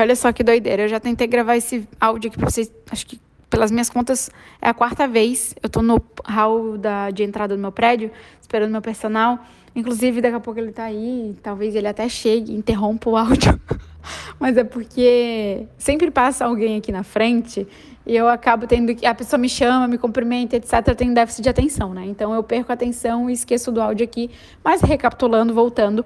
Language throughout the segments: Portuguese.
Olha só que doideira. Eu já tentei gravar esse áudio aqui pra vocês. Acho que pelas minhas contas é a quarta vez. Eu tô no hall da, de entrada do meu prédio, esperando meu personal. Inclusive, daqui a pouco ele tá aí. Talvez ele até chegue, interrompa o áudio. Mas é porque sempre passa alguém aqui na frente e eu acabo tendo que. A pessoa me chama, me cumprimenta, etc. Eu tenho déficit de atenção, né? Então eu perco a atenção e esqueço do áudio aqui. Mas recapitulando, voltando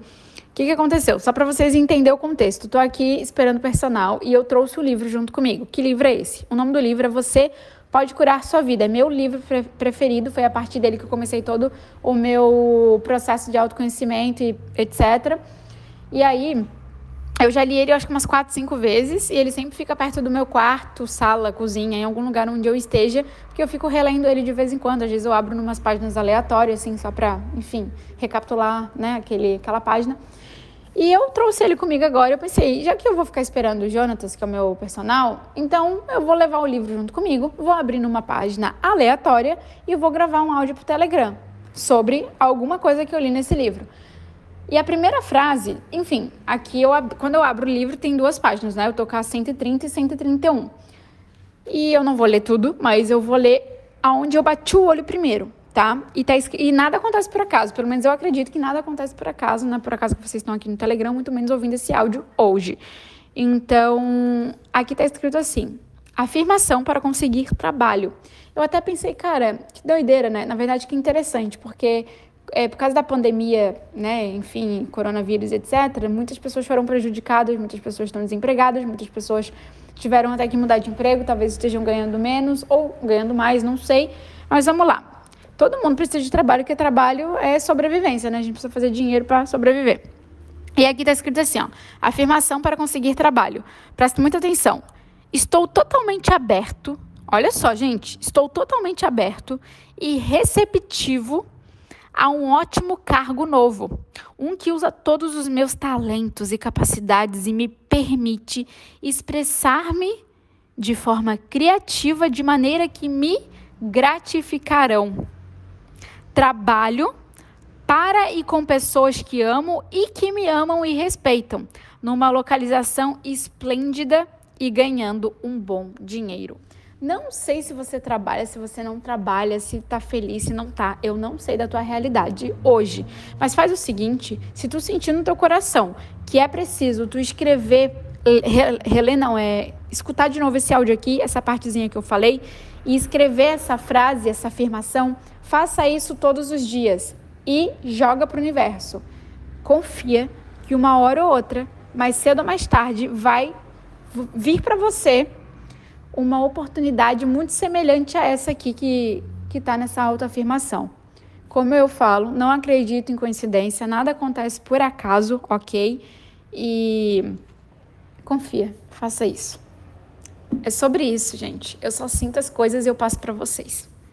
que, que aconteceu? Só para vocês entenderem o contexto. Estou aqui esperando o personal e eu trouxe o livro junto comigo. Que livro é esse? O nome do livro é Você Pode Curar Sua Vida. É meu livro pre preferido. Foi a partir dele que eu comecei todo o meu processo de autoconhecimento e etc. E aí, eu já li ele, acho que umas quatro, cinco vezes, e ele sempre fica perto do meu quarto, sala, cozinha, em algum lugar onde eu esteja, porque eu fico relendo ele de vez em quando. Às vezes eu abro umas páginas aleatórias, assim, só para, enfim, recapitular, né, aquele, aquela página. E eu trouxe ele comigo agora. Eu pensei, já que eu vou ficar esperando o Jonatas, que é o meu personal, então eu vou levar o livro junto comigo, vou abrir numa página aleatória e vou gravar um áudio pro Telegram sobre alguma coisa que eu li nesse livro. E a primeira frase, enfim, aqui eu quando eu abro o livro tem duas páginas, né? Eu tô com a 130 e 131. E eu não vou ler tudo, mas eu vou ler aonde eu bati o olho primeiro tá? E, tá, e nada acontece por acaso, pelo menos eu acredito que nada acontece por acaso, não é por acaso que vocês estão aqui no Telegram, muito menos ouvindo esse áudio hoje. Então, aqui está escrito assim: afirmação para conseguir trabalho. Eu até pensei, cara, que doideira, né? Na verdade, que interessante, porque é, por causa da pandemia, né, enfim, coronavírus, etc., muitas pessoas foram prejudicadas, muitas pessoas estão desempregadas, muitas pessoas tiveram até que mudar de emprego, talvez estejam ganhando menos ou ganhando mais, não sei. Mas vamos lá. Todo mundo precisa de trabalho, porque trabalho é sobrevivência, né? A gente precisa fazer dinheiro para sobreviver. E aqui está escrito assim, ó, afirmação para conseguir trabalho. Preste muita atenção. Estou totalmente aberto, olha só, gente, estou totalmente aberto e receptivo a um ótimo cargo novo. Um que usa todos os meus talentos e capacidades e me permite expressar-me de forma criativa de maneira que me gratificarão trabalho para e com pessoas que amo e que me amam e respeitam, numa localização esplêndida e ganhando um bom dinheiro. Não sei se você trabalha, se você não trabalha, se tá feliz, se não tá. Eu não sei da tua realidade hoje. Mas faz o seguinte, se tu sentir no teu coração que é preciso tu escrever, reler não, é escutar de novo esse áudio aqui, essa partezinha que eu falei, e escrever essa frase, essa afirmação, Faça isso todos os dias e joga para o universo. Confia que uma hora ou outra, mais cedo ou mais tarde, vai vir para você uma oportunidade muito semelhante a essa aqui que está nessa autoafirmação. Como eu falo, não acredito em coincidência, nada acontece por acaso, ok? E confia, faça isso. É sobre isso, gente. Eu só sinto as coisas e eu passo para vocês.